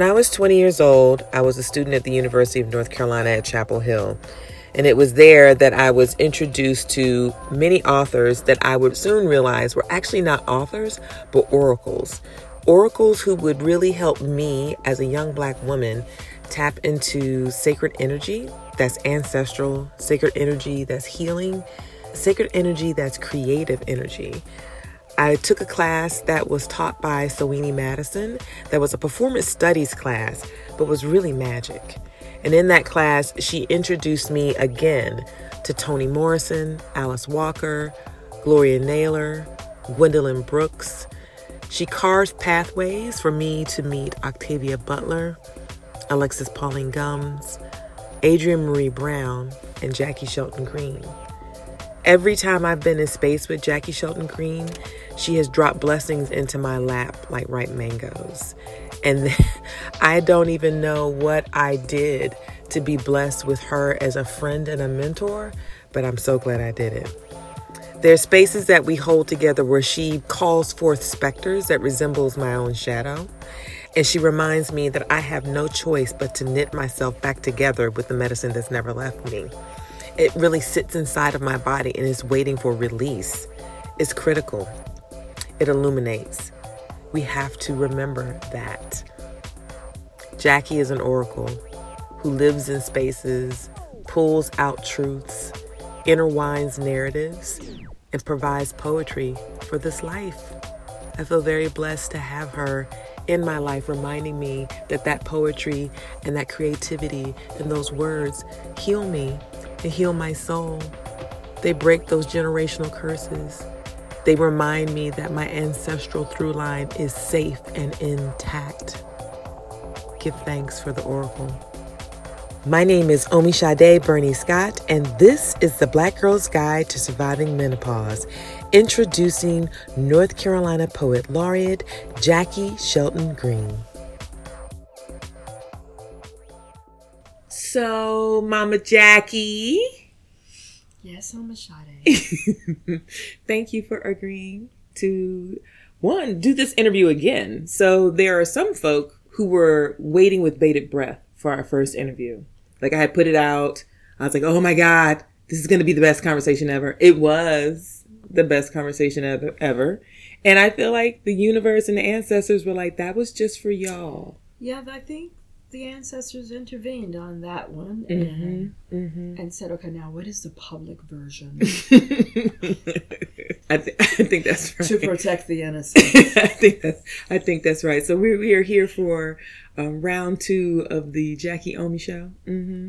When I was 20 years old, I was a student at the University of North Carolina at Chapel Hill. And it was there that I was introduced to many authors that I would soon realize were actually not authors, but oracles. Oracles who would really help me as a young black woman tap into sacred energy that's ancestral, sacred energy that's healing, sacred energy that's creative energy. I took a class that was taught by Soyini Madison that was a performance studies class, but was really magic. And in that class, she introduced me again to Toni Morrison, Alice Walker, Gloria Naylor, Gwendolyn Brooks. She carved pathways for me to meet Octavia Butler, Alexis Pauline Gumbs, Adrienne Maree Brown, and Jaki Shelton Green. Every time I've been in space with Jaki Shelton Green, she has dropped blessings into my lap like ripe mangoes. And I don't even know what I did to be blessed with her as a friend and a mentor, but I'm so glad I did it. There are spaces that we hold together where she calls forth specters that resembles my own shadow. And she reminds me that I have no choice but to knit myself back together with the medicine that's never left me. It really sits inside of my body and is waiting for release. It's critical. It illuminates. We have to remember that. Jaki is an oracle who lives in spaces, pulls out truths, intertwines narratives, and provides poetry for this life. I feel very blessed to have her in my life reminding me that that poetry and that creativity and those words heal me and heal my soul. They break those generational curses. They remind me that my ancestral through line is safe and intact. Give thanks for the oracle. My name is Omi Omisade Burney-Scott, and this is the Black Girl's Guide to Surviving Menopause, introducing North Carolina Poet Laureate Jaki Shelton Green. So, Mama Jaki. Yes, Omisade. Thank you for agreeing to one do this interview again. So there are some folk who were waiting with bated breath for our first interview. Like I had put it out. I was like, oh my God, this is going to be the best conversation ever. It was the best conversation ever, ever. And I feel like the universe and the ancestors were like, that was just for y'all. Yeah, I think the ancestors intervened on that one and, Mm-hmm, mm-hmm. and said, okay, now what is the public version I, th- I think that's right. to protect the innocent? I think that's I think that's right. So we we are here for um, round two of the Jackie Omi show, hmm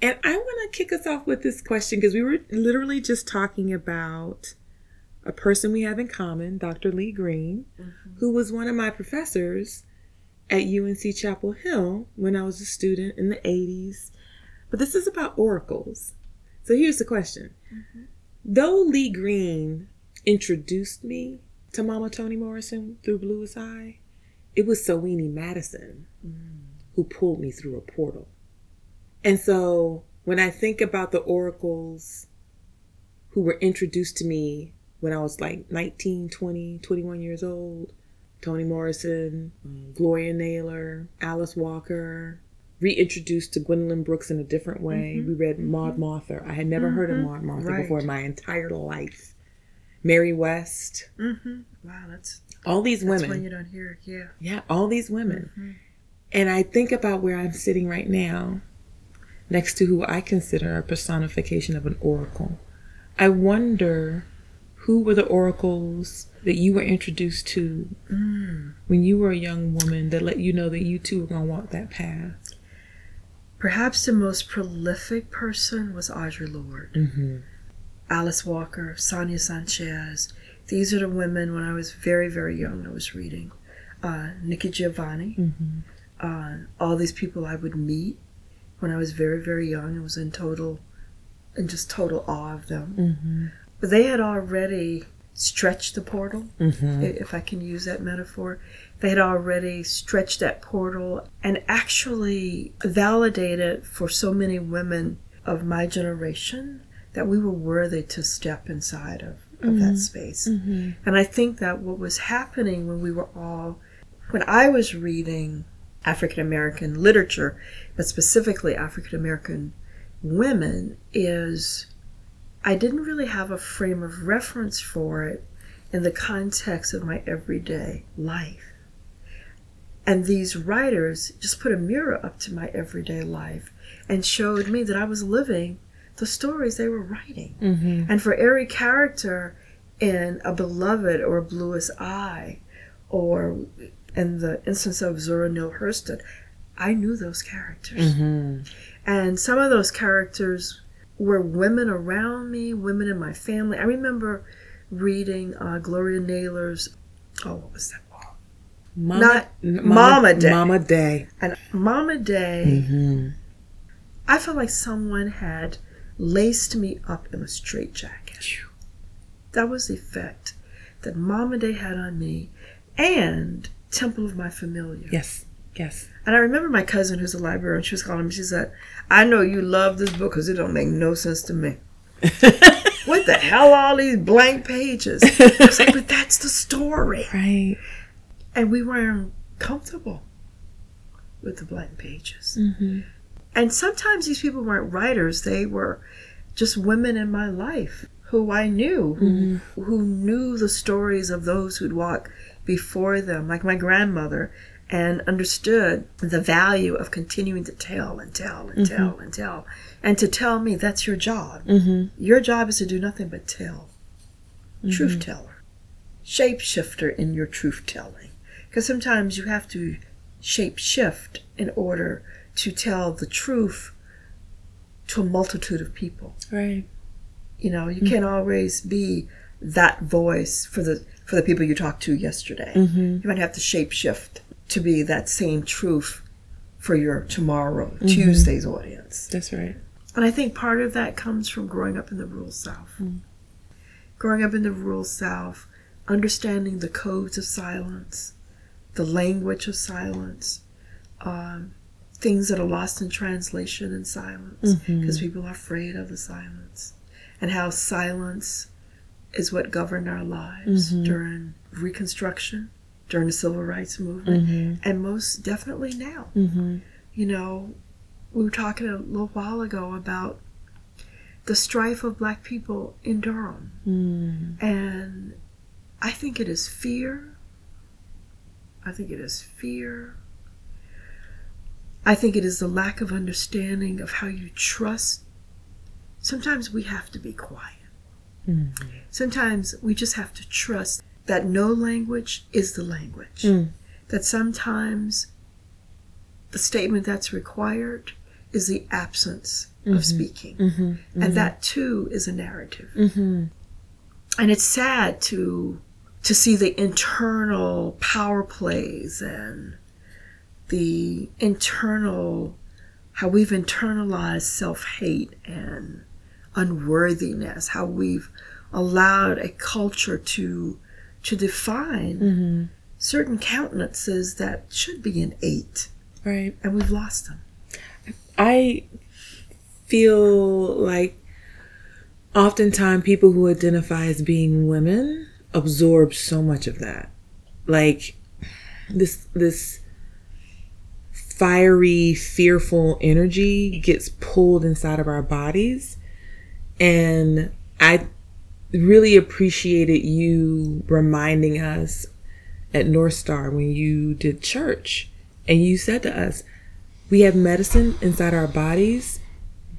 and I want to kick us off with this question because we were literally just talking about a person we have in common, Dr. Lee Green, who was one of my professors at UNC Chapel Hill when I was a student in the '80s. But this is about oracles. So here's the question: mm-hmm. Though Lee Green introduced me to Mama Toni Morrison through Bluest Eye, it was Soyini Madison mm. who pulled me through a portal. And so when I think about the oracles who were introduced to me when I was like 19, 20, 21 years old, Toni Morrison, um, Gloria Naylor, Alice Walker, reintroduced to Gwendolyn Brooks in a different way. We read Maud Martha. I had never heard of Maud Martha Right. before in my entire life. Mary West, Mm-hmm. Wow, that's, all these that's women. you don't hear. Yeah. Yeah, all these women. And I think about where I'm sitting right now, next to who I consider a personification of an oracle. I wonder who were the oracles that you were introduced to Mm. when you were a young woman that let you know that you too were going to walk that path? Perhaps the most prolific person was Audre Lorde. Mm-hmm. Alice Walker, Sonia Sanchez. These are the women when I was very, very young I was reading. Uh, Nikki Giovanni. Mm-hmm. Uh, all these people I would meet when I was very, very young. I was in total, in just total awe of them. Mm-hmm. But they had already stretched the portal, Mm-hmm. if I can use that metaphor. They had already stretched that portal and actually validated for so many women of my generation that we were worthy to step inside of, of that space. Mm-hmm. And I think that what was happening when we were all, when I was reading African American literature, but specifically African American women, is I didn't really have a frame of reference for it in the context of my everyday life. And these writers just put a mirror up to my everyday life and showed me that I was living the stories they were writing. Mm-hmm. And for every character in A Beloved or Bluest Eye, or in the instance of Zora Neale Hurston, I knew those characters. Mm-hmm. And some of those characters were women around me, women in my family. I remember reading uh, Gloria Naylor's, oh, what was that? Mama, Not N- Mama Day. Mama Day. And Mama Day, Mm-hmm. I felt like someone had laced me up in a straitjacket. That was the effect that Mama Day had on me and Temple of My Familiar. Yes. Yes. And I remember my cousin, who's a librarian, she was calling me. She said, "I know you love this book because it don't make no sense to me. what the hell, all these blank pages?" I was like, "But that's the story." Right. And we weren't comfortable with the blank pages. Mm-hmm. And sometimes these people weren't writers; they were just women in my life who I knew, who, who knew the stories of those who'd walked before them, like my grandmother, and understood the value of continuing to tell and tell and tell and tell, and to tell me that's your job. Mm-hmm. Your job is to do nothing but tell. Truth teller, shapeshifter in your truth telling, because sometimes you have to shape shift in order to tell the truth to a multitude of people. Right. You know, you can't always be that voice for the for the people you talked to yesterday. Mm-hmm. You might have to shape shift to be that same truth for your tomorrow, mm-hmm. Tuesday's audience. That's right. And I think part of that comes from growing up in the rural South. Mm. Growing up in the rural South, understanding the codes of silence, the language of silence, um, things that are lost in translation in silence mm-hmm. because people are afraid of the silence, and how silence is what governed our lives mm-hmm. during Reconstruction, during the Civil Rights Movement, and most definitely now. Mm-hmm. You know, we were talking a little while ago about the strife of black people in Durham. Mm. And I think it is fear. I think it is fear. I think it is the lack of understanding of how you trust. Sometimes we have to be quiet. Mm. Sometimes we just have to trust that no language is the language. Mm. That sometimes the statement that's required is the absence of speaking. Mm-hmm. And that too is a narrative. Mm-hmm. And it's sad to to see the internal power plays and the internal how we've internalized self-hate and unworthiness, how we've allowed a culture to to define Mm-hmm. certain countenances that should be an eight, Right. and we've lost them. I feel like oftentimes people who identify as being women absorb so much of that. Like this this fiery, fearful energy gets pulled inside of our bodies. And I really appreciated you reminding us at North Star when you did church and you said to us, we have medicine inside our bodies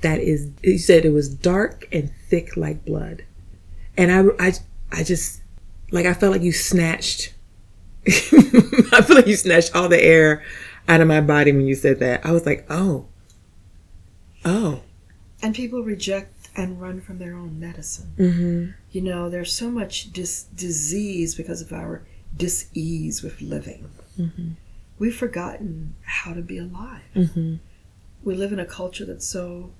that is you said it was dark and thick like blood. And i i, I just like i felt like you snatched i feel like you snatched all the air out of my body when you said that. I was like oh oh. And people reject and run from their own medicine. mm-hmm You know, there's so much dis- disease because of our dis-ease with living. mm-hmm We've forgotten how to be alive. mm-hmm We live in a culture that's so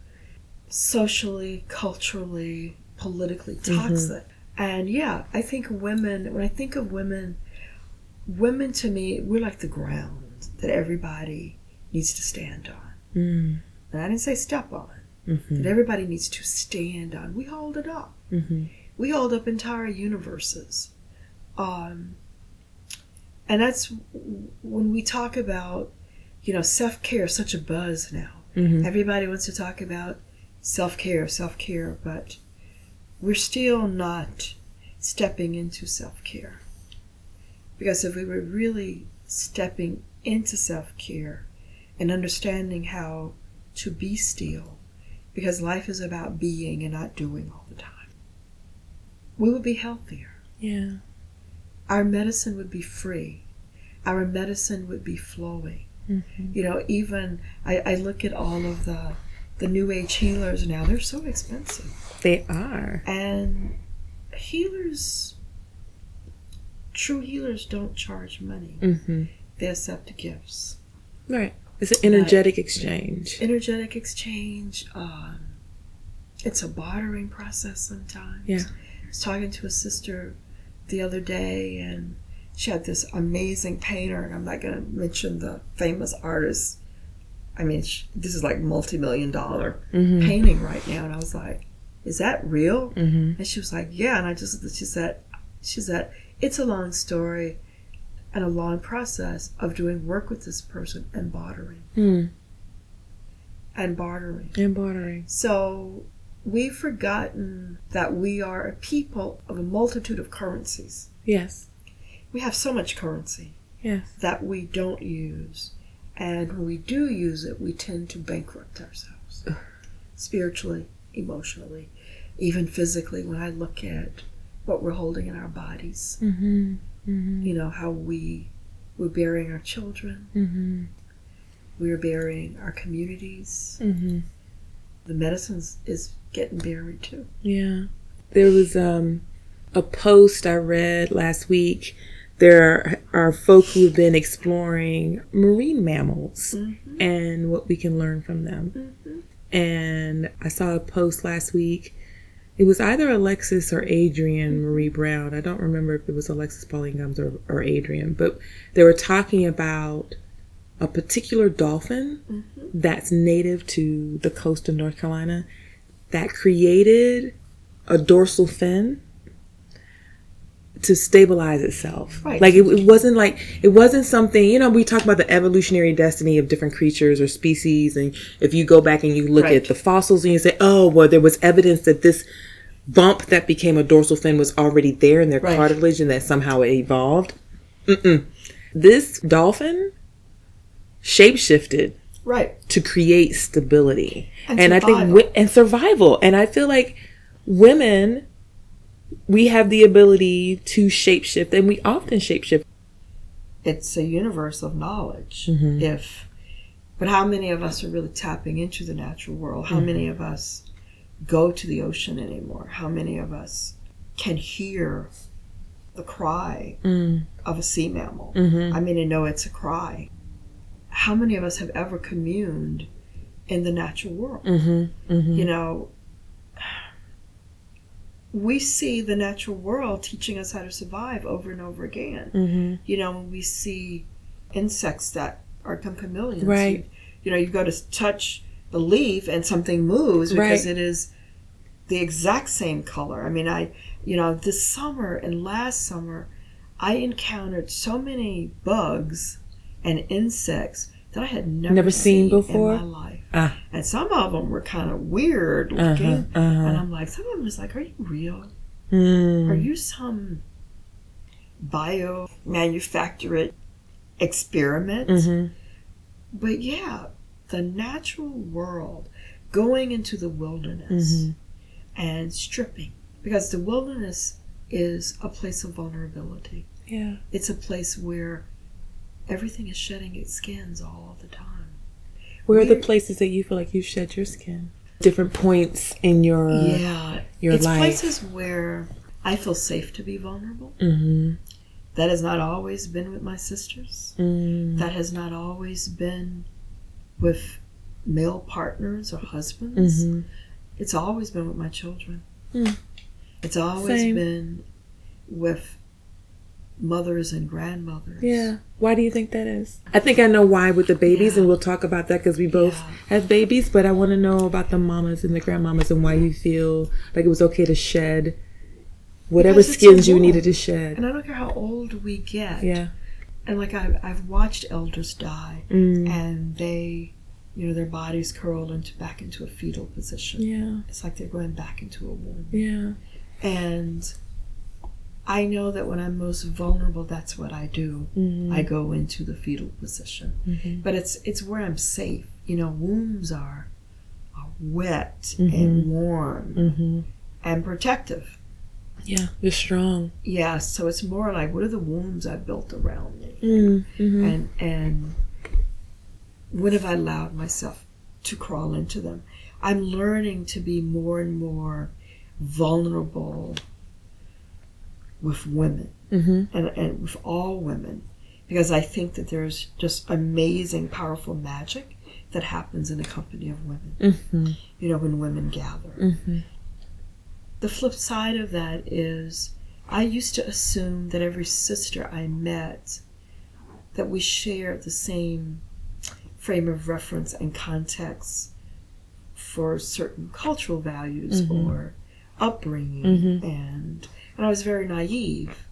socially, culturally, politically toxic. And yeah, I think women, when I think of women, women to me, we're like the ground that everybody needs to stand on. mm-hmm And I didn't say step on, mm-hmm that everybody needs to stand on. We hold it up. mm-hmm we hold up entire universes um, and that's when we talk about you know, self care is such a buzz now. Mhm. Everybody wants to talk about self care, self care, but we're still not stepping into self care. Because if we were really stepping into self care and understanding how to be still, because life is about being and not doing all the time, we would be healthier. Yeah. Our medicine would be free. Our medicine would be flowing. Mm-hmm. You know, even I, I look at all of the the new age healers now, they're so expensive. They are. And healers true healers don't charge money. Mm-hmm. They accept gifts. Right. It's an energetic exchange. Energetic exchange, um, it's a bartering process sometimes. Yeah. I was talking to a sister the other day and she had this amazing painter, and I'm not going to mention the famous artist. I mean, sh this is like multi-million dollar Mm-hmm. painting right now, and I was like, "Is that real?" Mm-hmm. And she was like, "Yeah." And I just, she said, she said, "It's a long story, and a long process of doing work with this person and bartering Mm. and bartering." And bartering. So we've forgotten that we are a people of a multitude of currencies. Yes. We have so much currency. Yes. that we don't use. And when we do use it, we tend to bankrupt ourselves spiritually, emotionally, even physically. When I look at what we're holding in our bodies, Mm-hmm. Mm-hmm. you know, how we, we're burying our children, Mm-hmm. we're burying our communities. Mm-hmm. The medicines is getting buried too. Yeah. There was um, a post I read last week. There are folk who have been exploring marine mammals Mm-hmm. and what we can learn from them. Mm-hmm. And I saw a post last week. It was either Alexis or Adrienne Maree Brown. I don't remember if it was Alexis Pauline Gumbs or, or Adrienne, but they were talking about a particular dolphin Mm-hmm. that's native to the coast of North Carolina that created a dorsal fin to stabilize itself. Right. Like it, it wasn't like it wasn't something, you know, we talk about the evolutionary destiny of different creatures or species and if you go back and you look Right. at the fossils and you say, "Oh, well there was evidence that this bump that became a dorsal fin was already there in their Right. cartilage and that somehow it evolved." Mm-mm. This dolphin shapeshifted Right. to create stability And and, i think and survival and i feel like women we have the ability to shapeshift and we often shapeshift It's a universe of knowledge. Mhm. If, but how many of us are really tapping into the natural world? How many of us go to the ocean anymore? How many of us can hear the cry mm, of a sea mammal? mm-hmm, I mean, I know it's a cry. How many of us have ever communed in the natural world? mm-hmm, mm-hmm. You know, we see the natural world teaching us how to survive over and over again. mm-hmm. You know, when we see insects that are become chameleons, Right. You, you know, you go to touch the leaf and something moves because Right. it is the exact same color. I mean, I, you know, this summer and last summer, I encountered so many bugs and insects that I had never, Never seen seen before? in my life. Ah. And some of them were kind of weird uh-huh, looking. And uh-huh. I'm like, some of them was like, are you real? Mm. Are you some bio manufactured experiment? Mm-hmm. But yeah, the natural world going into the wilderness Mhm. and stripping. Because the wilderness is a place of vulnerability. yeah It's a place where everything is shedding its skins all the time. Where are the places that you feel like you shed your skin different points in your yeah. your it's life places where I feel safe to be vulnerable. mm-hmm. That has not always been with my sisters. mm. that has not always been with male partners or husbands. hmm It's always been with my children. Mm. It's always Same. been with mothers and grandmothers. Yeah. Why do you think that is? I think I know why with the babies, Yeah. and we'll talk about that because we both Yeah. have babies. But I want to know about the mamas and the grandmamas and why you feel like it was okay to shed whatever Because it's a skins you needed to shed. And I don't care how old we get. Yeah. and like I've, I've watched elders die Mm. and they you know their bodies curled into back into a fetal position Yeah. it's like they're going back into a womb Yeah. and i know that when i'm most vulnerable that's what i do Mhm. i go into the fetal position Mhm. but it's it's where i'm safe you know wombs are are wet Mhm. and warm Mhm. and protective Yeah. You're strong. yeah so it's more like what are the wombs i built around me Mm. Mhm. and and when have I allowed myself to crawl into them? I'm learning to be more and more vulnerable with women Mhm. and, and with all women because I think that there's just amazing, powerful magic that happens in the company of women. Mhm. You know, when women gather. Mhm. The flip side of that is I used to assume that every sister I met that we shared the same frame of reference and context for certain cultural values Mhm. or upbringing Mhm. and and I was very naive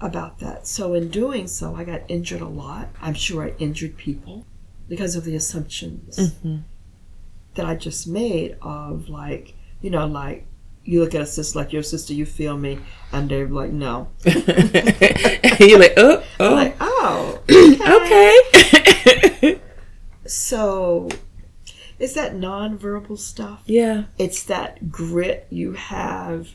about that. So in doing so I got injured a lot. I'm sure I injured people because of the assumptions Mhm. that I just made of like, you know, like you look at a sister like your sister, you feel me, and they're like, no. You're like, oh, I'm oh, like, oh, okay. So it's that nonverbal stuff. yeah. It's that grit you have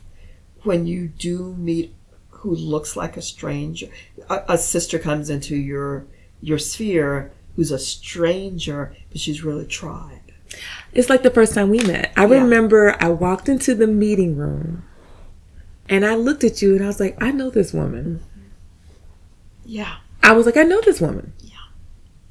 when you do meet who looks like a stranger. A, a sister comes into your your sphere who's a stranger, but she's really tried. It's like the first time we met. I Yeah. remember I walked into the meeting room and I looked at you and I was like, I know this woman. Mm-hmm. Yeah. I was like, I know this woman. Yeah.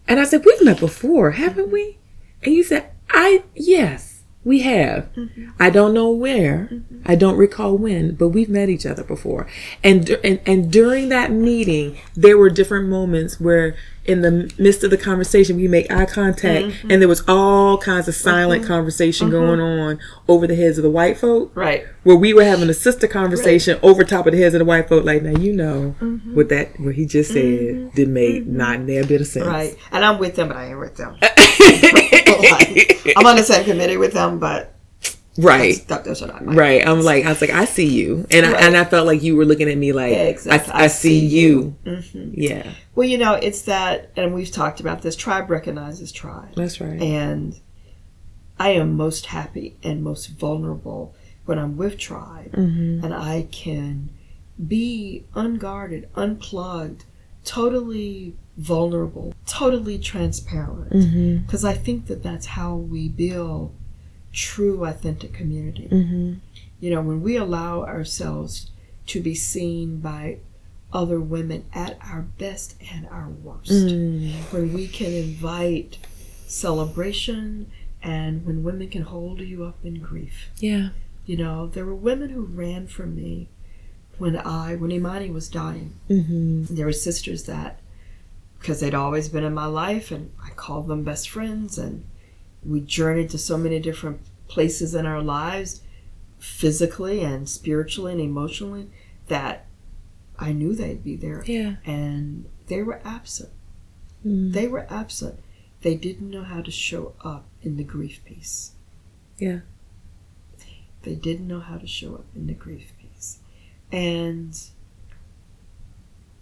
And I said, We've met before, haven't we? And you said, I, yes, we have. Mm-hmm. I don't know where. I don't recall when, but we've met each other before. And, and, and during that meeting, there were different moments where in the midst of the conversation, we make eye contact Mm-hmm. and there was all kinds of silent conversation going on over the heads of the white folk Right. where we were having a sister conversation over top of the heads of the white folk. Like, now you know Mm-hmm. what that what he just said did make not near a bit of sense. Right. And I'm with them, but I ain't with them. Like, I'm on the same committee with them, but right. that, those are not my Right. I'm like, I was like, I see you, and Right. I, and I felt like you were looking at me like, Yeah, exactly. I, I, see you. Mhm. Yeah, Well, you know, it's that, and we've talked about this. Tribe recognizes tribe, that's right. and I am most happy and most vulnerable when I'm with tribe, hmm and I can be unguarded, unplugged, totally vulnerable, totally transparent. hmm Because I think that that's how we build true, authentic community. hmm You know, when we allow ourselves to be seen by other women at our best and our worst, mm when we can invite celebration and when women can hold you up in grief. Yeah. You know, there were women who ran from me when I, when Imani was dying. hmm There were sisters that, because they'd always been in my life, and I called them best friends, and we journeyed to so many different places in our lives, physically and spiritually and emotionally, that I knew they'd be there. Yeah. And they were absent. Mm. They were absent. They didn't know how to show up in the grief piece. Yeah. They didn't know how to show up in the grief piece. And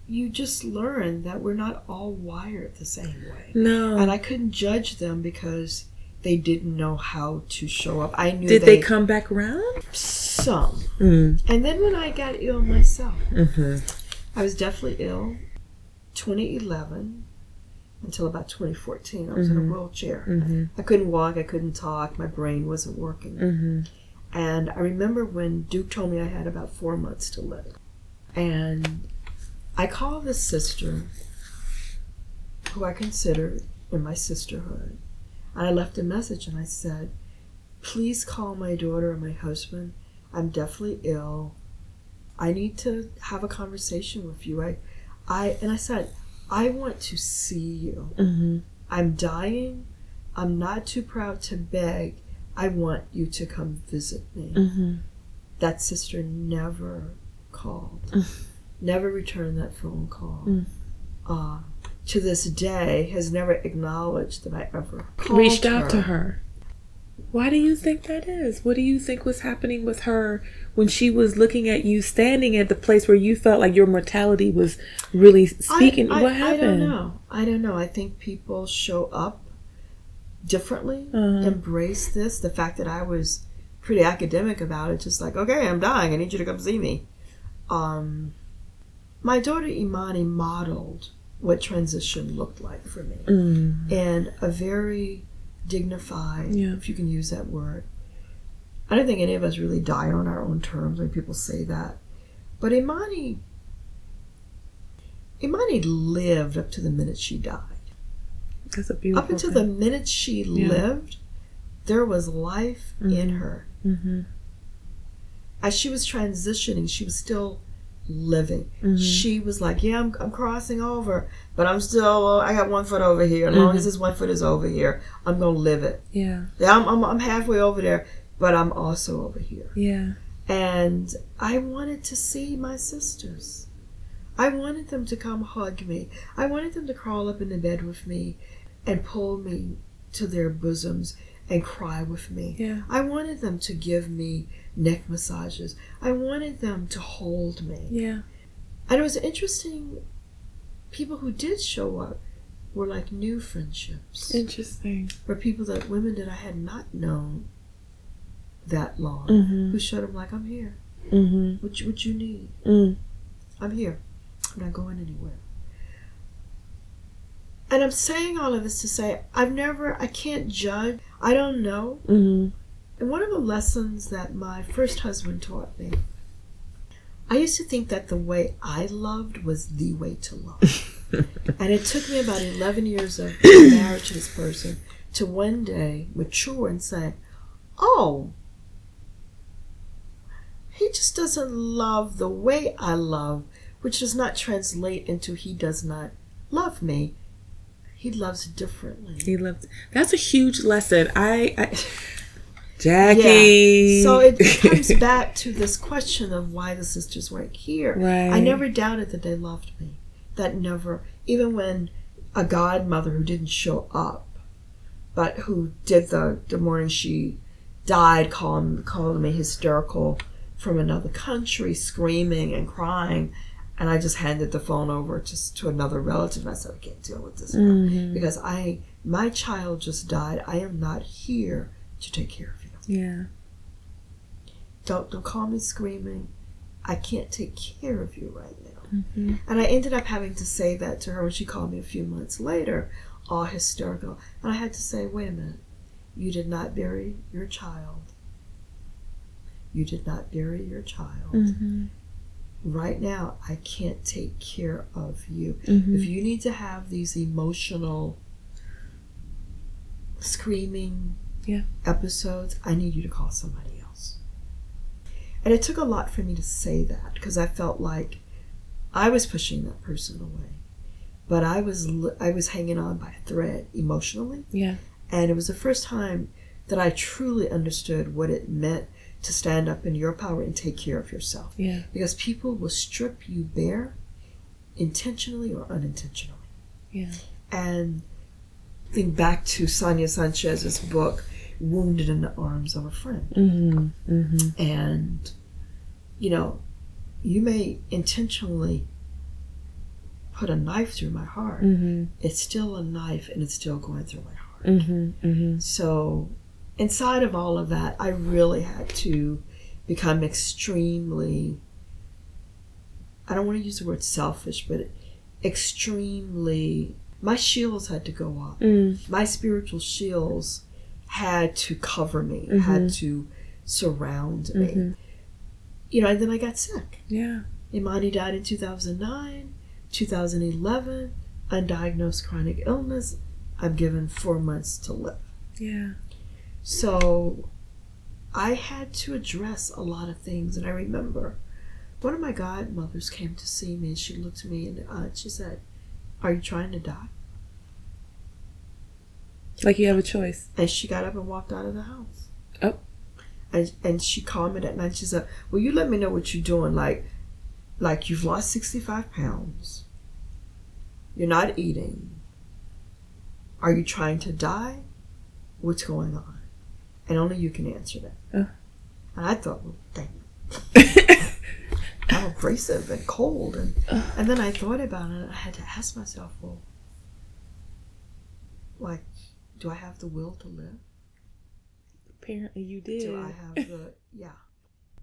you just learn that we're not all wired the same way. No. And I couldn't judge them because they didn't know how to show up. I knew Did they come back around? some. Mm. And then when I got ill myself, hmm I was definitely ill 2011 until about 2014. I was in Mhm. a wheelchair. hmm I couldn't walk, I couldn't talk, my brain wasn't working. hmm And I remember when Duke told me I had about four months to live. And I called this sister who I considered in my sisterhood. And I left a message and I said, Please call my daughter and my husband. I'm deathly ill. I need to have a conversation with you. I I and I said, I want to see you. hmm I'm dying. I'm not too proud to beg. I want you to come visit me. hmm That sister never called, Mm. never returned that phone call. Mm. uh, to this day, has never acknowledged that I ever Reached out to her. Why do you think that is? What do you think was happening with her when she was looking at you standing at the place where you felt like your mortality was really speaking? I, I, what happened? I don't know. I don't know. I think people show up differently, Uh-huh. embrace this. The fact that I was pretty academic about it, just like, okay, I'm dying. I need you to come see me. Um, my daughter Imani modeled what transition looked like for me Mm. in a very dignified, Yeah. if you can use that word. I don't think any of us really die on our own terms when people say that. But Imani, Imani lived up to the minute she died. That's a beautiful. Up until the minute she Yeah. lived, there was life in Mhm. her. hmm As she was transitioning, she was still living. Mhm. She was like, "Yeah, I'm, I'm crossing over, but I'm still. Uh, I got one foot over here. As long Mhm. as this one foot is over here, I'm gonna live it. Yeah. Yeah, I'm, I'm, I'm halfway over there, but I'm also over here." Yeah. And I wanted to see my sisters. I wanted them to come hug me. I wanted them to crawl up in the bed with me and pull me to their bosoms and cry with me. Yeah. I wanted them to give me neck massages. I wanted them to hold me. Yeah. And it was interesting. People who did show up were like new friendships. Interesting. Were people that women that I had not known that long Mhm. who showed up like I'm here. Mm-hmm. What you, what you need? Mm. I'm here. I'm not going anywhere. And I'm saying all of this to say I've never, I can't judge. I don't know. Mm-hmm. And one of the lessons that my first husband taught me, I used to think that the way I loved was the way to love. and it took me about 11 years of marriage to this person to one day mature and say, oh, he just doesn't love the way I love, which does not translate into he does not love me. He loves differently. He loved. That's a huge lesson. I, I Jaki. So it comes back to this question of why the sisters weren't here. Right. I never doubted that they loved me. That never, even when a godmother who didn't show up, but who did the the morning she died, calling calling me hysterical from another country, screaming and crying, and I just handed the phone over to to another relative. And I said, I can't deal with this now Mhm. because I my child just died. I am not here to take care of you. Yeah. Don't don't call me screaming. I can't take care of you right now. Mm-hmm. And I ended up having to say that to her when she called me a few months later, all hysterical. And I had to say, wait a minute. You did not bury your child. You did not bury your child. Mm-hmm. Right now, I can't take care of you. Mm-hmm. If you need to have these emotional screaming Yeah. episodes, I need you to call somebody else. And it took a lot for me to say that because I felt like I was pushing that person away. But I was I was hanging on by a thread emotionally, Yeah. and it was the first time that I truly understood what it meant to stand up in your power and take care of yourself Yeah. because people will strip you bare intentionally or unintentionally. Yeah. And think back to Sonia Sanchez's book, Wounded in the Arms of a Friend. Mm-hmm. Mm-hmm. And, you know, you may intentionally put a knife through my heart. Mm-hmm. It's still a knife and it's still going through my heart. Mm-hmm. Mm-hmm. So, inside of all of that, I really had to become extremely, I don't want to use the word selfish, but extremely, my shields had to go up. Mm. My spiritual shields had to cover me, Mhm. had to surround me. Mhm. You know, and then I got sick. Yeah. Imani died in 2009, 2011, undiagnosed chronic illness. I'm given four months to live. Yeah. So I had to address a lot of things. And I remember one of my godmothers came to see me and she looked at me in the eye and she said, Are you trying to die? Like you have a choice. And she got up and walked out of the house. Oh. And, and she called me that night. She said, Well, you let me know what you're doing. Like, like you've lost 65 pounds. You're not eating. Are you trying to die? What's going on? And only you can answer that. Uh. And I thought, well, dang. How abrasive and cold. And, and then I thought about it and I had to ask myself, well, like, do I have the will to live? Apparently, you did. Do I have the, yeah.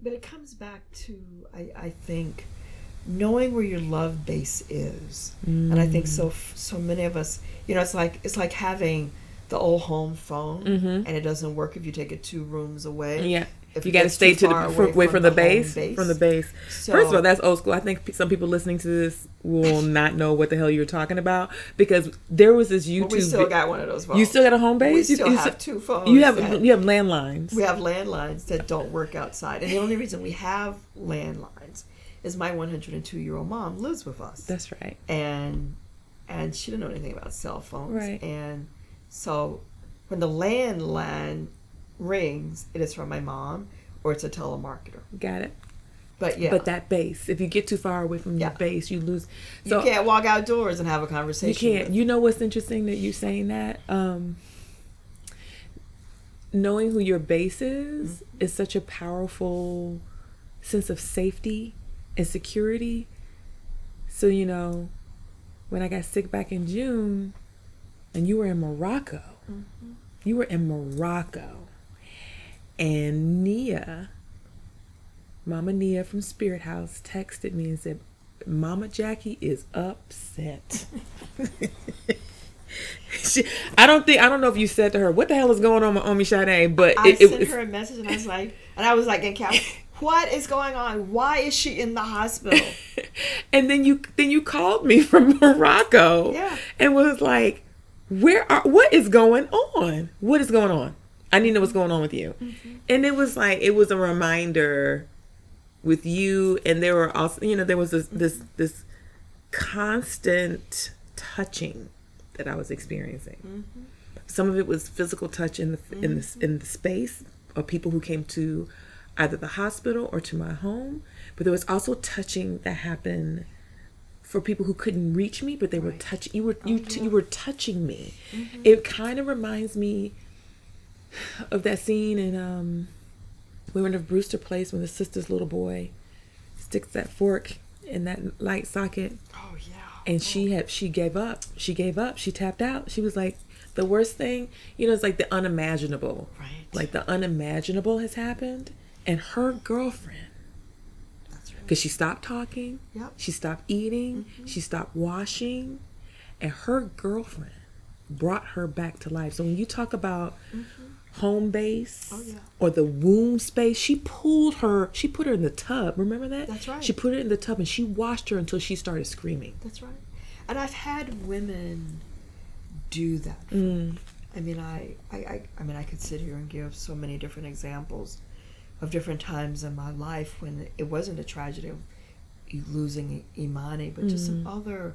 But it comes back to, I, I think, knowing where your love base is. And I think so, so many of us, you know, it's like, it's like having the old home phone Mhm. and it doesn't work if you take it two rooms away. Yeah. If you got to stay to the from, away from, the, home base, From the base. So, First of all, that's old school. I think some people listening to this will not know what the hell you're talking about because there was this YouTube. but we still got one of those phones. you still got a home base. we You- still you, have two phones. you have that- you have landlines. we have landlines that don't work outside, and the only reason we have landlines is my 102 year old mom lives with us, That's right. and and she didn't know anything about cell phones, Right. And so when the landline rings, it is from my mom or it's a telemarketer. Got it. But yeah, But that base, if you get too far away from Yeah. your base, you lose. you can't walk outdoors and have a conversation. You can't. with- You know what's interesting that you're saying that? Um, knowing who your base is Mm-hmm. is such a powerful sense of safety and security. So you know, when I got sick back in June, and you were in Morocco, Mm-hmm. you were in Morocco, and Nia, Mama Nia from Spirit House, texted me and said, Mama Jaki is upset. she, I don't think I don't know if you said to her, "What the hell is going on with Omisade?" But I it, it sent was her a message and I was like, and I was like, in cap, what is going on? Why is she in the hospital? and then you then you called me from Morocco Yeah. and was like, "Where are what is going on? What is going on? I need to know what's going on with you." Mm-hmm. And it was like it was a reminder with you, and there were also you know there was this this mm-hmm. this constant touching that I was experiencing. Mm-hmm. Some of it was physical touch in the in the in the space of people who came to either the hospital or to my home, but there was also touching that happened for people who couldn't reach me, but they were touching you were you oh, t- you were touching me. It kind of reminds me of that scene. In um we went to Brewster Place when the sister's little boy. Sticks that fork in that light socket. Oh yeah. and she had she gave up. She gave up. She tapped out. She was like the worst thing you know it's like the unimaginable. Right. like the unimaginable has happened. And her girlfriend That's right. because she stopped talking. Yep. she stopped eating. She stopped washing. And her girlfriend brought her back to life. So when you talk about home base Oh, yeah. or the womb space she pulled her she put her in the tub remember that That's right. she put her in the tub and she washed her until she started screaming That's right. And I've had women do that. Mm. I mean, I, I, I, I mean, I could sit here and give so many different examples of different times in my life when it wasn't a tragedy of losing Imani, but just some other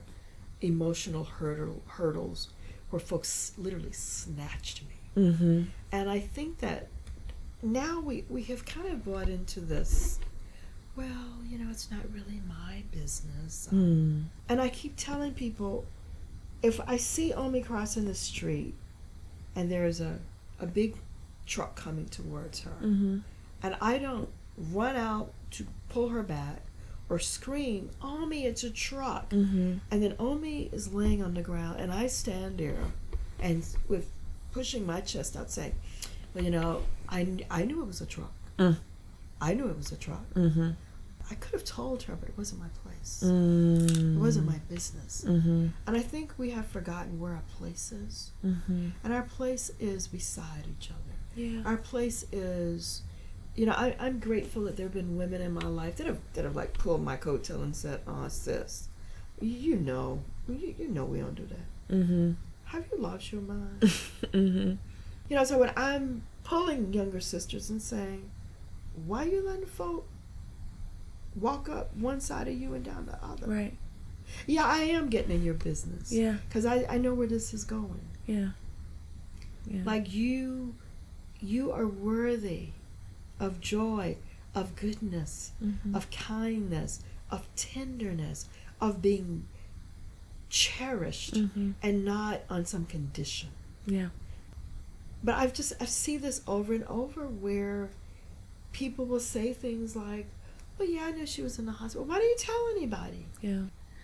emotional hurdle, hurdles where folks literally snatched me. Mm-hmm. And I think that now we, we have kind of bought into this, well, you know, it's not really my business. Mm. And I keep telling people if I see Omi crossing the street and there's a, a big truck coming towards her, Mm-hmm. and I don't run out to pull her back or scream, Omi, it's a truck. Mm-hmm. And then Omi is laying on the ground, and I stand there and with pushing my chest out saying, Well, you know, I, I knew it was a truck. Mm. I knew it was a truck. Mm-hmm. I could have told her, but it wasn't my place. Mm. It wasn't my business. Mm-hmm. And I think we have forgotten where our place is. Mm-hmm. And our place is beside each other. Yeah. Our place is, you know, I, I'm grateful that there have been women in my life that have that have like pulled my coattail and said, "Oh, sis, you know, you, you know we don't do that. Mm-hmm. Have you lost your mind?" mm-hmm. you know, so when I'm pulling younger sisters and saying, "Why you letting folk walk up one side of you and down the other?" Right. Yeah, I am getting in your business. Yeah. because I I know where this is going. Yeah. Yeah. Like you, you are worthy of joy, of goodness, Mhm. of kindness, of tenderness, of being cherished Mm-hmm. and not on some condition. Yeah. But I've just I see this over and over where people will say things like, "Well, yeah, I knew she was in the hospital. Why didn't you tell anybody?" Yeah.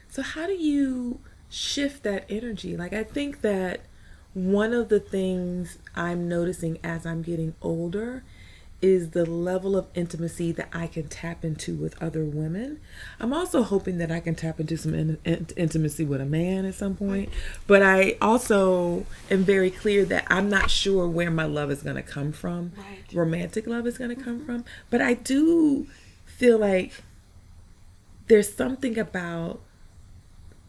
So how do you shift that energy? Like I think that one of the things I'm noticing as I'm getting older is the level of intimacy that I can tap into with other women. I'm also hoping that I can tap into some in, in- intimacy with a man at some point. But I also am very clear that I'm not sure where my love is going to come from. Right. Romantic love is going to come mm-hmm. from. But I do feel like there's something about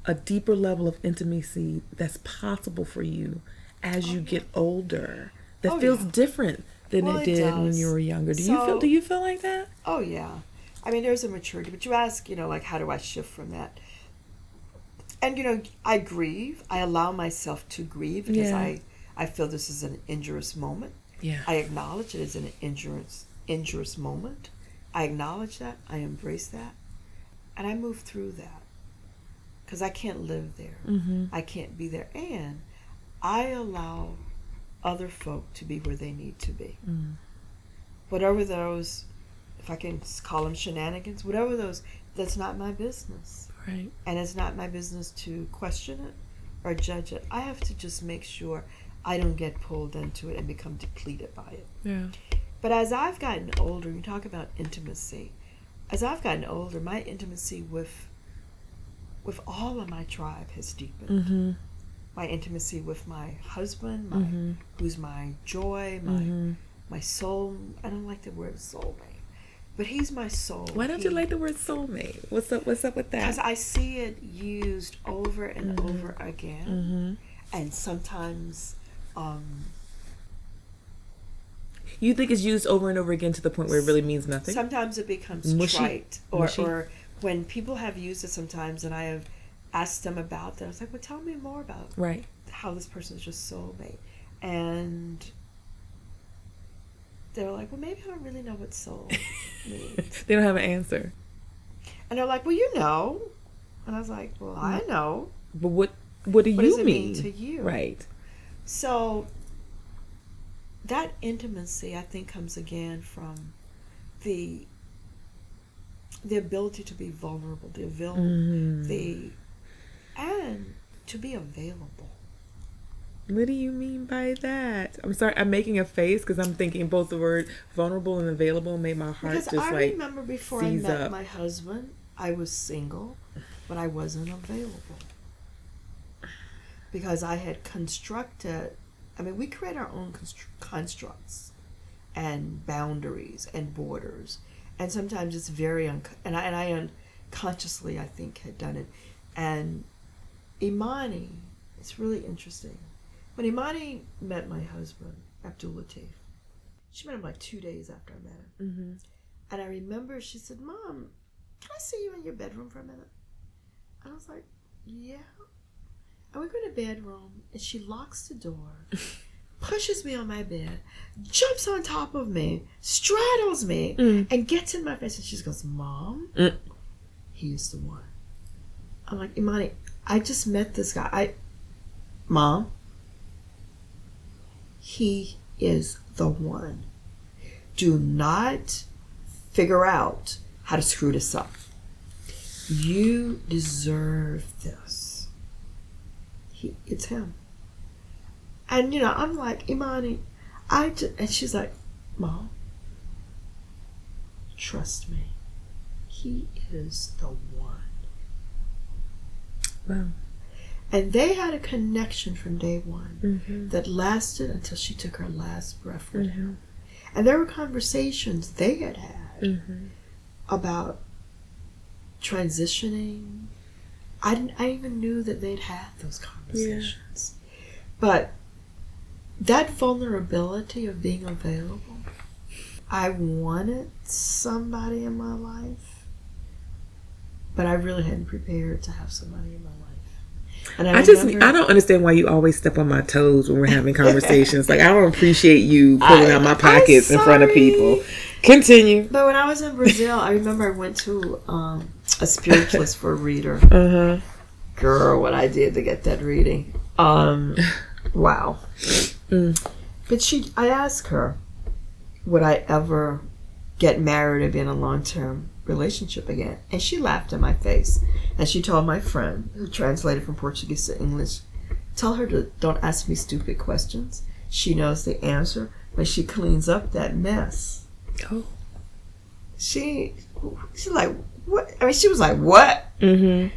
a deeper level of intimacy that's possible for you as you oh, get older that Oh, feels yeah. different than Well, it it did when you were younger. Do you feel do you feel like that? Oh yeah, I mean there's a maturity, but you ask, you know, like how do I shift from that? And you know, I grieve. I allow myself to grieve because Yeah. I I feel this is an injurious moment. Yeah. I acknowledge it as an injurious injurious moment. I acknowledge that. I embrace that, and I move through that because I can't live there. mm-hmm. I can't be there, and I allow other folk to be where they need to be. Mm. Whatever those, if I can call them shenanigans, whatever those, that's not my business, Right. and it's not my business to question it or judge it. I have to just make sure I don't get pulled into it and become depleted by it. Yeah. But as I've gotten older, you talk about intimacy. As I've gotten older, my intimacy with with all of my tribe has deepened. Mm-hmm. My intimacy with my husband, my Mm-hmm. who's my joy, my Mm-hmm. my soul. I don't like the word soulmate, but he's my soul. Why don't you like the word soulmate? What's up? What's up with that? Because? I see it used over and Mhm. over again, Mm-hmm. and sometimes, um, You think it's used over and over again to the point where it really means nothing? sometimes it becomes Mushy. trite, or Mushy. or when people have used it sometimes, and I have asked them about that. I was like, "Well, tell me more about right. how this person is just soulmate," and they're like, "Well, maybe I don't really know what soul means." they don't have an answer. And they're like, "Well, you know," and I was like, "Well, I know." But what what do What you does it mean? mean to you? Right. So that intimacy, I think, comes again from the the ability to be vulnerable, the avail- Mhm. the and to be available. What do you mean by that? I'm sorry, I'm making a face because I'm thinking both the word vulnerable and available made my heart Because just I like remember before I met up. my husband, I was single, but I wasn't available because I had constructed. I mean, we create our own constru- constructs and boundaries and borders, and sometimes it's very un- and I and I unconsciously I think had done it, and Imani, it's really interesting. When Imani met my husband, Abdul Latif, she met him like two days after I met him. hmm And I remember she said, Mom, can I see you in your bedroom for a minute? And I was like, Yeah. And we go to bedroom and she locks the door, pushes me on my bed, jumps on top of me, straddles me, Mm. and gets in my face and she goes, Mom, Mm. he is the one. I'm like, Imani, I just met this guy. I Mom, he is the one. Do not figure out how to screw this up. You deserve this. He, it's him. And you know, I'm like, Imani, I just, and she's like, Mom, trust me. He is the one. Wow. And they had a connection from day one Mm-hmm. that lasted until she took her last breath with Mm-hmm. him. And there were conversations they had had Mm-hmm. about transitioning. I didn't. I even knew that they'd had those conversations. But that vulnerability of being available, I wanted somebody in my life, but I really hadn't prepared to have somebody in my life. And I just remember- I don't understand why you always step on my toes when we're having conversations. like I don't appreciate you pulling I- out my pockets in front of people. Continue. But when I was in Brazil, I remember I went to um, a spiritualist for a reader, Uh huh. girl, what I did to get that reading. Um, wow. But she, I asked her, would I ever get married or be in a long term relationship again? And she laughed in my face. And she told my friend, who translated from Portuguese to English, tell her to don't ask me stupid questions. She knows the answer when she cleans up that mess. Oh. She, she's like, what? I mean, she was like, what? Mm-hmm.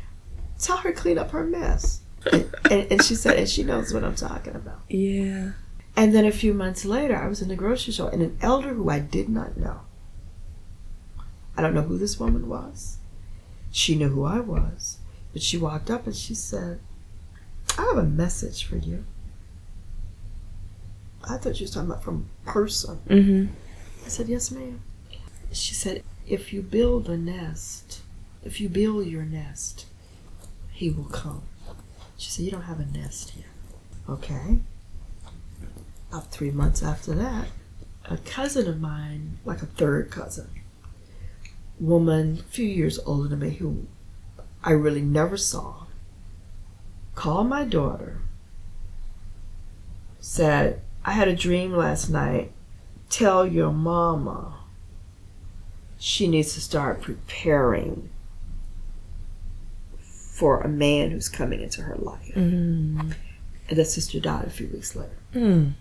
Tell her clean up her mess. And, and, and she said, and she knows what I'm talking about. Yeah. And then a few months later, I was in the grocery store, and an elder who I did not know. I don't know who this woman was. She knew who I was, but she walked up and she said, "I have a message for you." I thought she was talking about from person. Mm-hmm. I said, "Yes, ma'am." She said, "If you build a nest, if you build your nest, he will come." She said, "You don't have a nest yet." Okay. About three months after that, a cousin of mine, like a third cousin, woman, a few years older than me, who I really never saw, called my daughter, said, I had a dream last night. Tell your mama she needs to start preparing for a man who's coming into her life. Mm-hmm. And the sister died a few weeks later. Mm.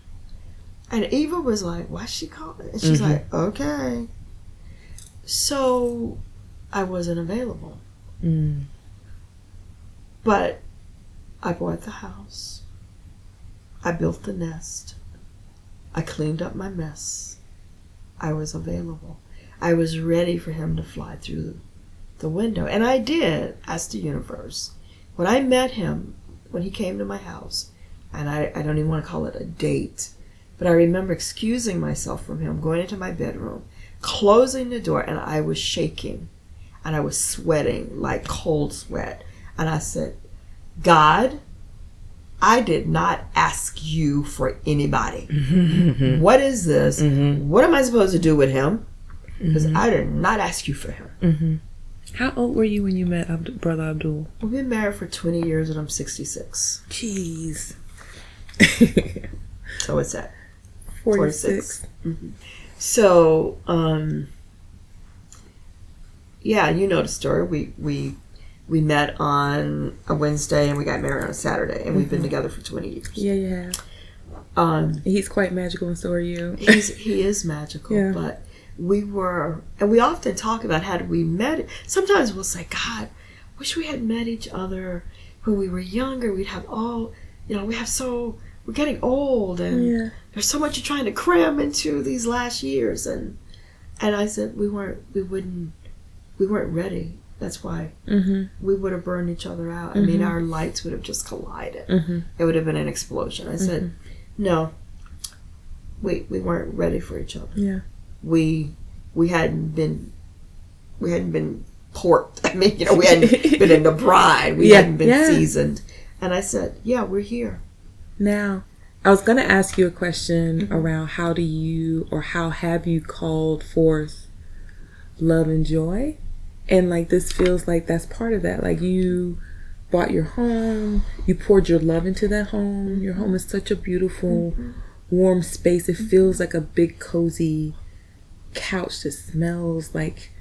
And Eva was like, Why's she calling? And she's Mhm. like, Okay. So I wasn't available. Mm. But I bought the house. I built the nest. I cleaned up my mess. I was available. I was ready for him to fly through the window. And I did, ask the universe. When I met him, when he came to my house, and I, I don't even want to call it a date, but I remember excusing myself from him, going into my bedroom, closing the door, and I was shaking and I was sweating like cold sweat. And I said, God, I did not ask you for anybody. Mm-hmm. What is this? Mhm. What am I supposed to do with him? Because I did not ask you for him. Mm-hmm. How old were you when you met Abd- Brother Abdul? We've been married for 20 years and I'm 66. Jeez. So what's that? 46. So, um, yeah, you know the story. We, we, we met on a Wednesday and we got married on a Saturday and we've been together for 20 years. Yeah, yeah. Um, He's quite magical, and so are you. he's he is magical Yeah. but we were and we often talk about how we met sometimes we'll say god wish we had met each other when we were younger we'd have all you know we have so we're getting old and yeah. There's so much you're trying to cram into these last years and and i said we weren't we wouldn't we weren't ready that's why Mm-hmm. we would have burned each other out i mean Mhm. our lights would have just collided Mm-hmm. it would have been an explosion i said no we we weren't ready for each other Yeah. we we hadn't been we hadn't been porked. I mean, you know, we hadn't been in the bride. We Yeah, hadn't been yeah. seasoned. And I said, "Yeah, we're here." Now, I was going to ask you a question Mm-hmm. around how do you or how have you called forth love and joy? And like this feels like that's part of that. Like you bought your home, you poured your love into that home. Your home is such a beautiful, Mm-hmm. warm space. It feels like a big, cozy couch that smells like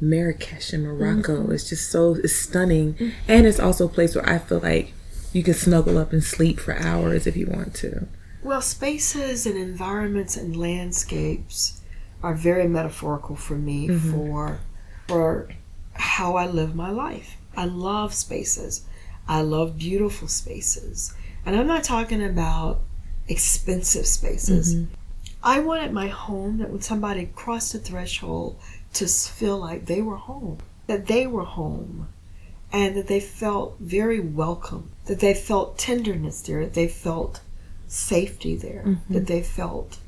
Marrakesh in Morocco. Mm-hmm. It's just so it's stunning, and it's also a place where I feel like you can snuggle up and sleep for hours if you want to. Well, spaces and environments and landscapes are very metaphorical for me mm-hmm. for for how I live my life. I love spaces. I love beautiful spaces. And I'm not talking about expensive spaces. Mm-hmm. I wanted my home that when somebody crossed the threshold to feel like they were home, that they were home, and that they felt very welcome, that they felt tenderness there, that they felt safety there, that they felt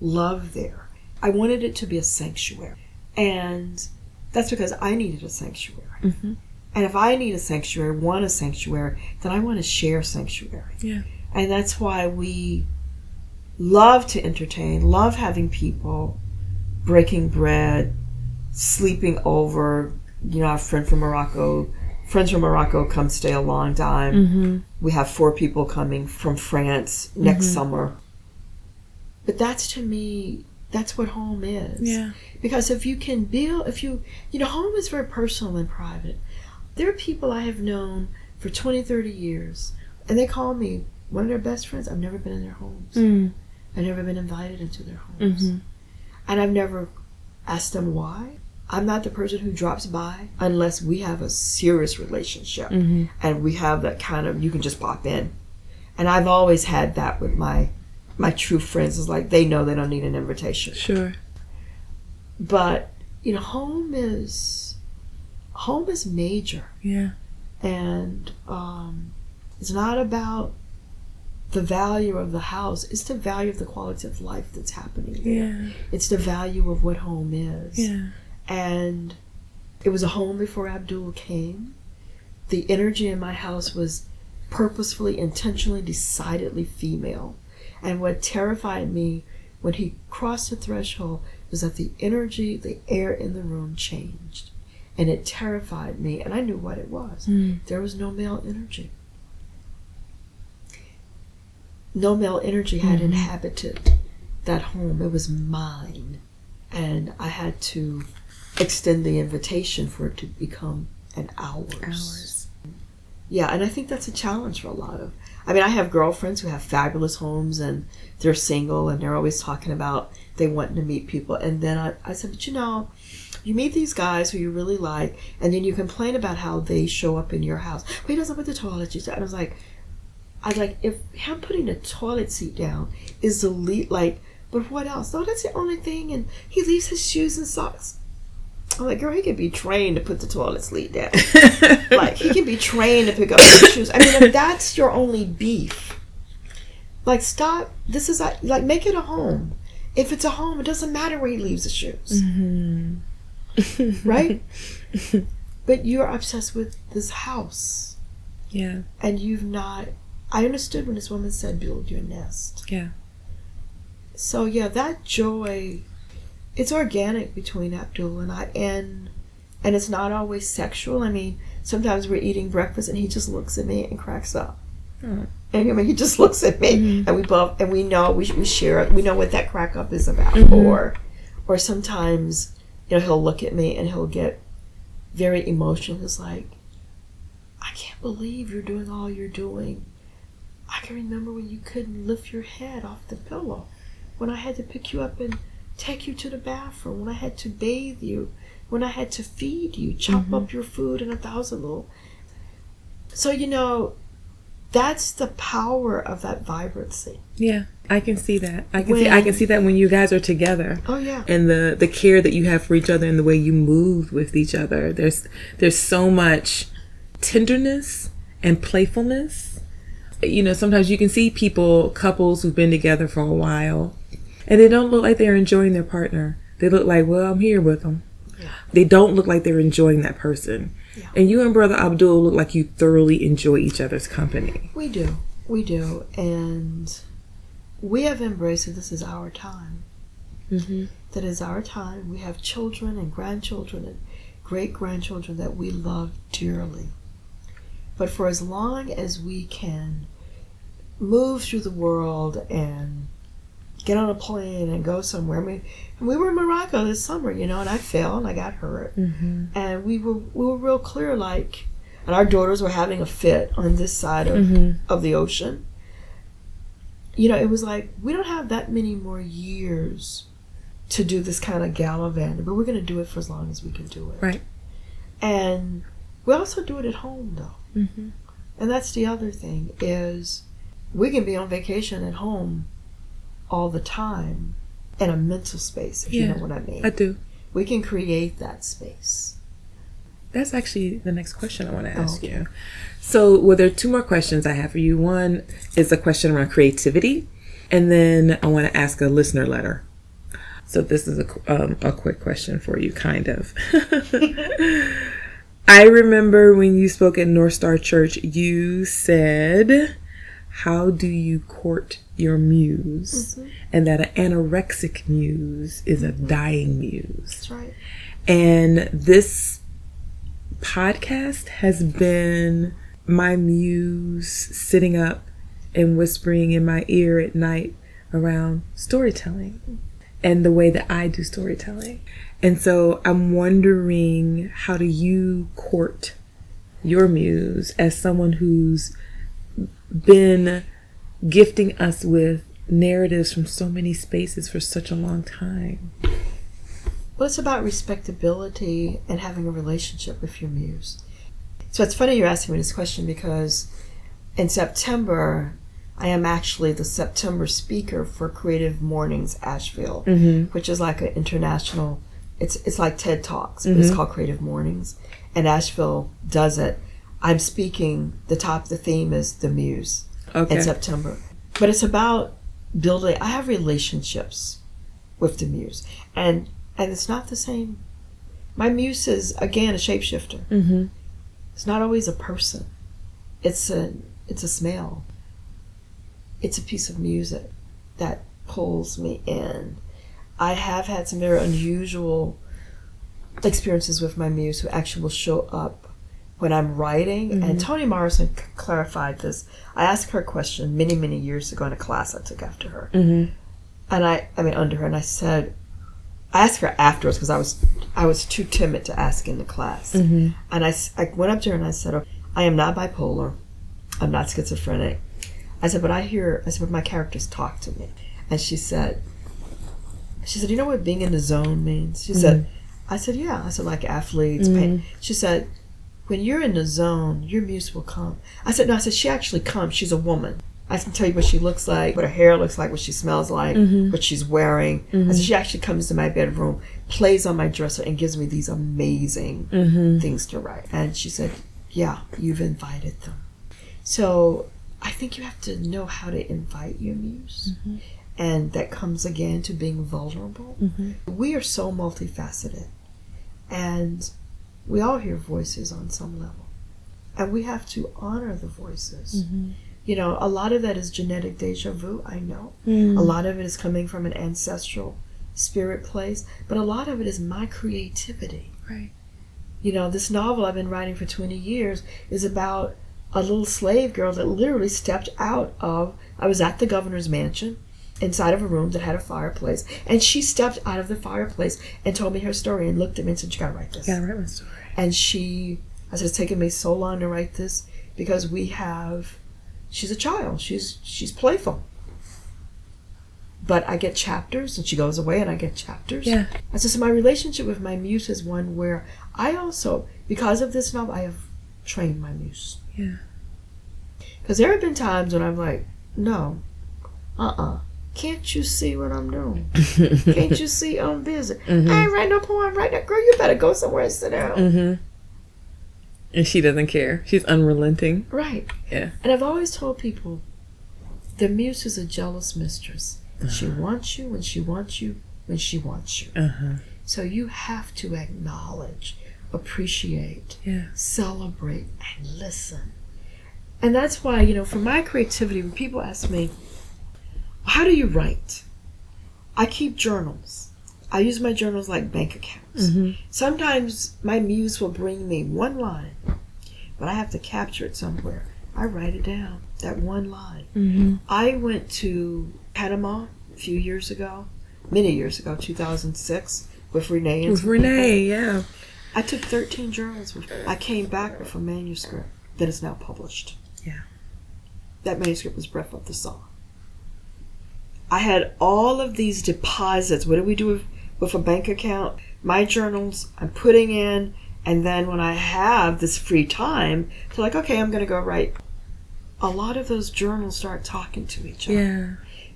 love there. I wanted it to be a sanctuary. And that's because I needed a sanctuary. Mhm. And if I need a sanctuary, want a sanctuary, then I want to share sanctuary. Yeah. And that's why we love to entertain, love having people breaking bread, sleeping over. You know, our friend from Morocco friends from Morocco come stay a long time. Mm-hmm. We have four people coming from France next summer. But that's to me, that's what home is. Yeah. Because if you can build, if you, you know, home is very personal and private. There are people I have known for 20, 30 years, and they call me one of their best friends. I've never been in their homes. Mm. I've never been invited into their homes. Mhm. And I've never asked them why. I'm not the person who drops by unless we have a serious relationship Mhm. and we have that kind of you can just pop in. And I've always had that with my my true friends. It's like they know they don't need an invitation. Sure. But you know, home is home is major, Yeah. and um, it's not about the value of the house. It's the value of the quality of life that's happening there. Yeah. It's the value of what home is. Yeah. And it was a home before Abdul came. The energy in my house was purposefully, intentionally, decidedly female. And what terrified me when he crossed the threshold was that the energy, the air in the room changed. And it terrified me, and I knew what it was. Mm. There was no male energy. No male energy had Mhm. inhabited that home. It was mine. And I had to extend the invitation for it to become an ours. Hours. Yeah, and I think that's a challenge for a lot of. I mean, I have girlfriends who have fabulous homes and they're single and they're always talking about they want to meet people. And then I, I said, but you know, you meet these guys who you really like, and then you complain about how they show up in your house. But he doesn't put the toilet seat down. And I was like, I was like, if him putting the toilet seat down is the lead, like, but what else? No, that's the only thing. And he leaves his shoes and socks. I'm like, girl, he could be trained to put the toilet seat down. like, he can be trained to pick up his shoes. I mean, if that's your only beef, like, stop. This is like, like make it a home. If it's a home, it doesn't matter where he leaves his shoes, Mhm. right? but you're obsessed with this house, Yeah. and you've not. I understood when this woman said, "Build your nest." Yeah. So yeah, that joy, it's organic between Abdul and I, and and it's not always sexual. I mean, sometimes we're eating breakfast and he just looks at me and cracks up. Oh. And I mean, he just looks at me, Mhm. and we both and we know we we share it. We know what that crack up is about, Mhm. or or sometimes you know he'll look at me and he'll get very emotional. He's like, I can't believe you're doing all you're doing. I can remember when you couldn't lift your head off the pillow, when I had to pick you up and take you to the bathroom, when I had to bathe you, when I had to feed you, chop Mhm. up your food in a thousand little. So, you know, that's the power of that vibrancy. Yeah. I can see that. I can see. I can see that when you guys are together. Oh, yeah. and the the care that you have for each other and the way you move with each other there's there's so much tenderness and playfulness you know sometimes you can see people couples who've been together for a while and they don't look like they're enjoying their partner they look like well i'm here with them Yeah. they don't look like they're enjoying that person Yeah. and you and brother abdul look like you thoroughly enjoy each other's company We do. We do. And we have embraced that this is our time. mm-hmm. that is our time. We have children and grandchildren and great grandchildren that we love dearly. But for as long as we can move through the world and get on a plane and go somewhere, I mean, and we were in Morocco this summer, you know, and I fell and I got hurt, Mm-hmm. and we were we were real clear, like, and our daughters were having a fit on this side of Mm-hmm. of the ocean. You know, it was like we don't have that many more years to do this kind of gallivanting, but we're going to do it for as long as we can do it. Right. And we also do it at home, though. Mm-hmm. And that's the other thing is we can be on vacation at home all the time in a mental space, if you Yeah. know what I mean. i do we can create that space. That's actually the next question I want to ask okay. you. So, well, there are two more questions I have for you. One is a question around creativity, and then I want to ask a listener letter. So, this is a, um, a quick question for you, kind of. I remember when you spoke at North Star Church, you said, How do you court your muse? Mm-hmm. And that an anorexic muse is a mm-hmm. dying muse. That's right. And this podcast has been my muse sitting up and whispering in my ear at night around storytelling mm-hmm. and the way that I do storytelling. And so I'm wondering how do you court your muse as someone who's been gifting us with narratives from so many spaces for such a long time? Well, it's about respectability and having a relationship with your muse. So it's funny you're asking me this question because in September, I am actually the September speaker for Creative Mornings Asheville, Mm-hmm. which is like an international. It's it's like TED Talks, but Mm-hmm. it's called Creative Mornings, and Asheville does it. I'm speaking. The top, the theme is the muse Okay. in September, but it's about building. I have relationships with the muse, and and it's not the same. My muse is again a shapeshifter. Mm-hmm. It's not always a person. It's a it's a smell. It's a piece of music that pulls me in. I have had some very unusual experiences with my muse who actually will show up when I'm writing. And Toni Morrison c- clarified this. I asked her a question many, many years ago in a class I took after her. Mm-hmm. And I, I mean, under her, and I said, I asked her afterwards because I was, I was too timid to ask in the class. Mm-hmm. And I, I went up to her and I said, "Oh, I am not bipolar. I'm not schizophrenic. I said, but I hear, I said, but my characters talk to me. And she said, she said, you know what being in the zone means? She said, I said, yeah. I said, like athletes. pain. She said, when you're in the zone, your muse will come. I said, no, I said, she actually comes. She's a woman. I can tell you what she looks like, what her hair looks like, what she smells like, mm-hmm. what she's wearing. I said, mm-hmm. she actually comes to my bedroom, plays on my dresser, and gives me these amazing mm-hmm. things to write. And she said, yeah, you've invited them. So I think you have to know how to invite your muse. And that comes again to being vulnerable. We are so multifaceted. And we all hear voices on some level. And we have to honor the voices. Mm-hmm. You know, a lot of that is genetic deja vu, I know. Mm. A lot of it is coming from an ancestral spirit place, but a lot of it is my creativity. Right. You know, this novel I've been writing for 20 years is about a little slave girl that literally stepped out of, I was at the governor's mansion inside of a room that had a fireplace, and she stepped out of the fireplace and told me her story and looked at me and said, You gotta write this. Gotta write my story. And she, I said, It's taken me so long to write this because we have, she's a child, she's, she's playful. But I get chapters, and she goes away, and I get chapters. Yeah. I said, so my relationship with my muse is one where I also, because of this novel, I have trained my muse. Yeah. Because there have been times when I'm like, no, uh uh Can't you see what I'm doing? Can't you see I'm busy? I ain't writing no poem right now. Girl, you better go somewhere and sit down. Mm-hmm. And she doesn't care. She's unrelenting. Right. Yeah. And I've always told people the muse is a jealous mistress. She wants you when she wants you when she wants you. Uh-huh. So you have to acknowledge, appreciate, Yeah. celebrate, and listen. And that's why, you know, for my creativity, when people ask me, how do you write? I keep journals. I use my journals like bank accounts. Mhm. Sometimes my muse will bring me one line, but I have to capture it somewhere. I write it down, that one line. Mm-hmm. I went to Panama a few years ago, many years ago, 2006, with Renee and With Renee, yeah. I took 13 journals with. I came back with a manuscript that is now published. Yeah. That manuscript was Breath of the Song. I had all of these deposits. What do we do with, with a bank account? My journals I'm putting in, and then when I have this free time, to like, okay, I'm going to go write. A lot of those journals start talking to each other. Yeah.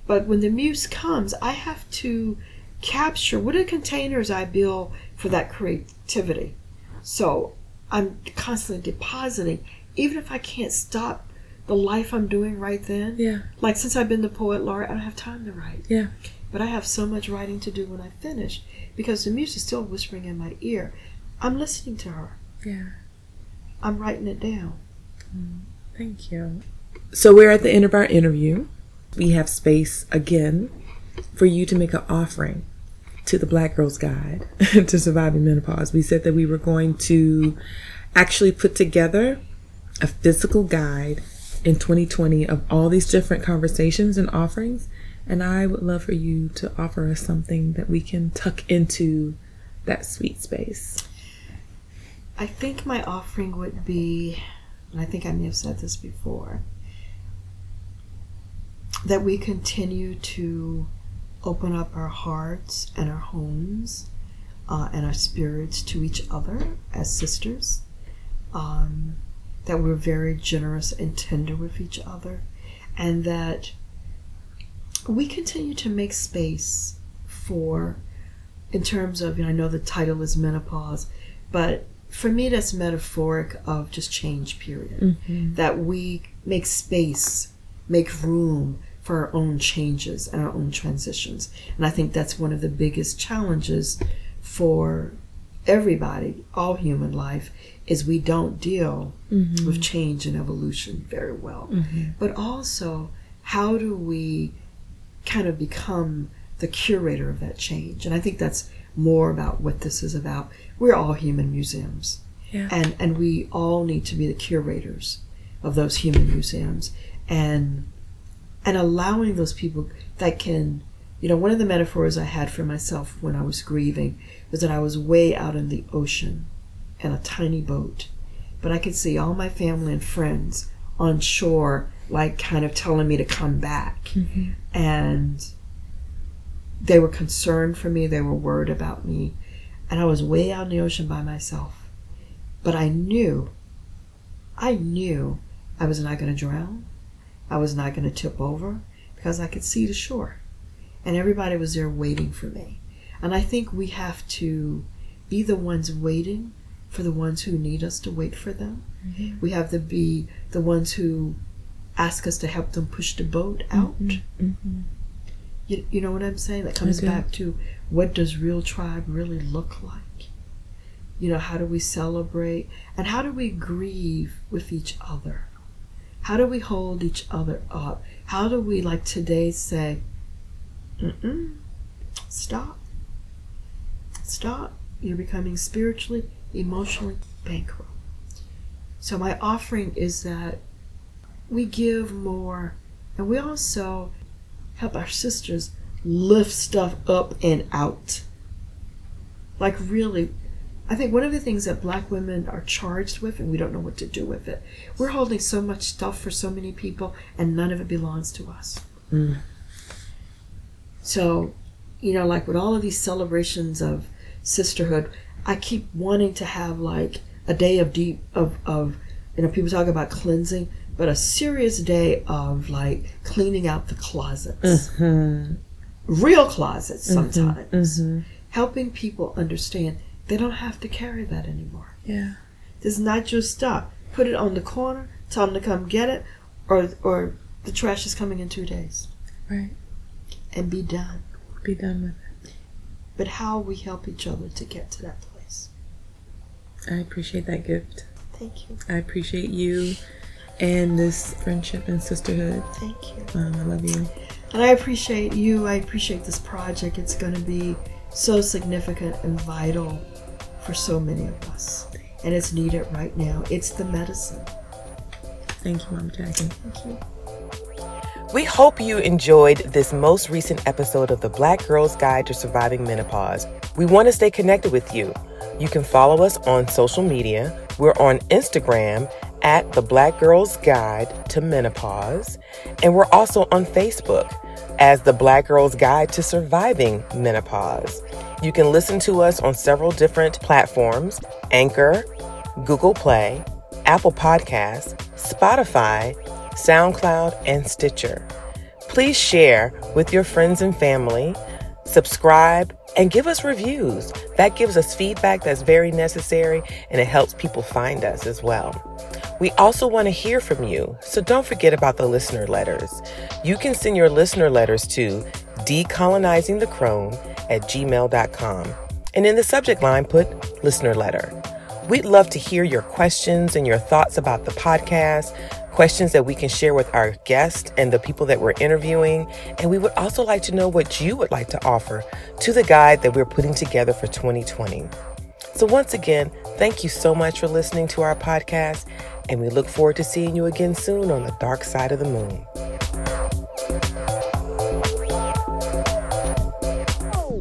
But when the muse comes, I have to capture what are the containers I build for that creativity. So I'm constantly depositing, even if I can't stop the life I'm doing right then. Yeah. Like since I've been the poet laureate, I don't have time to write. Yeah. But I have so much writing to do when I finish because the muse is still whispering in my ear. I'm listening to her. Yeah. I'm writing it down. Thank you. So we're at the end of our interview. We have space again for you to make an offering to the Black Girl's Guide to Surviving Menopause. We said that we were going to actually put together a physical guide in 2020 of all these different conversations and offerings. And I would love for you to offer us something that we can tuck into that sweet space. I think my offering would be, and I think I may have said this before, that we continue to open up our hearts and our homes uh, and our spirits to each other as sisters. Um, that we're very generous and tender with each other, and that we continue to make space for, in terms of, you know, I know the title is menopause, but for me, that's metaphoric of just change, period. Mm-hmm. That we make space, make room for our own changes and our own transitions. And I think that's one of the biggest challenges for everybody, all human life, is we don't deal mm-hmm. with change and evolution very well. Mm-hmm. But also, how do we kind of become the curator of that change? And I think that's more about what this is about. We're all human museums. Yeah. And and we all need to be the curators of those human museums and and allowing those people that can you know one of the metaphors I had for myself when I was grieving was that I was way out in the ocean in a tiny boat, but I could see all my family and friends on shore, like kind of telling me to come back. Mm-hmm. And they were concerned for me, they were worried about me. And I was way out in the ocean by myself. But I knew, I knew I was not going to drown. I was not going to tip over because I could see the shore. And everybody was there waiting for me. And I think we have to be the ones waiting for the ones who need us to wait for them. Mm-hmm. We have to be the ones who ask us to help them push the boat mm-hmm. out. Mm-hmm. You, you know what I'm saying? That comes back to what does real tribe really look like? You know, how do we celebrate and how do we grieve with each other? How do we hold each other up? How do we, like today, say, Mm-mm, stop, stop. You're becoming spiritually emotionally bankrupt. So, my offering is that we give more and we also help our sisters lift stuff up and out. Like, really, I think one of the things that black women are charged with, and we don't know what to do with it, we're holding so much stuff for so many people, and none of it belongs to us. Mm. So, you know, like with all of these celebrations of sisterhood, I keep wanting to have like a day of deep of of you know people talk about cleansing, but a serious day of like cleaning out the closets, mm-hmm. real closets mm-hmm. sometimes, mm-hmm. helping people understand they don't have to carry that anymore. Yeah, is not your stuff. Put it on the corner. Tell them to come get it, or or the trash is coming in two days. Right. And be done. Be done with it. But how we help each other to get to that place. I appreciate that gift. Thank you. I appreciate you and this friendship and sisterhood. Thank you. Um, I love you. And I appreciate you. I appreciate this project. It's going to be so significant and vital for so many of us. And it's needed right now. It's the medicine. Thank you, Mom Jaki. Thank you. We hope you enjoyed this most recent episode of the Black Girl's Guide to Surviving Menopause. We want to stay connected with you. You can follow us on social media. We're on Instagram at the Black Girls Guide to Menopause, and we're also on Facebook as the Black Girls Guide to Surviving Menopause. You can listen to us on several different platforms Anchor, Google Play, Apple Podcasts, Spotify, SoundCloud, and Stitcher. Please share with your friends and family, subscribe, and give us reviews. That gives us feedback that's very necessary and it helps people find us as well. We also want to hear from you, so don't forget about the listener letters. You can send your listener letters to decolonizingthecrone at gmail.com. And in the subject line, put listener letter. We'd love to hear your questions and your thoughts about the podcast, questions that we can share with our guests and the people that we're interviewing. And we would also like to know what you would like to offer to the guide that we're putting together for 2020. So, once again, Thank you so much for listening to our podcast, and we look forward to seeing you again soon on the dark side of the moon.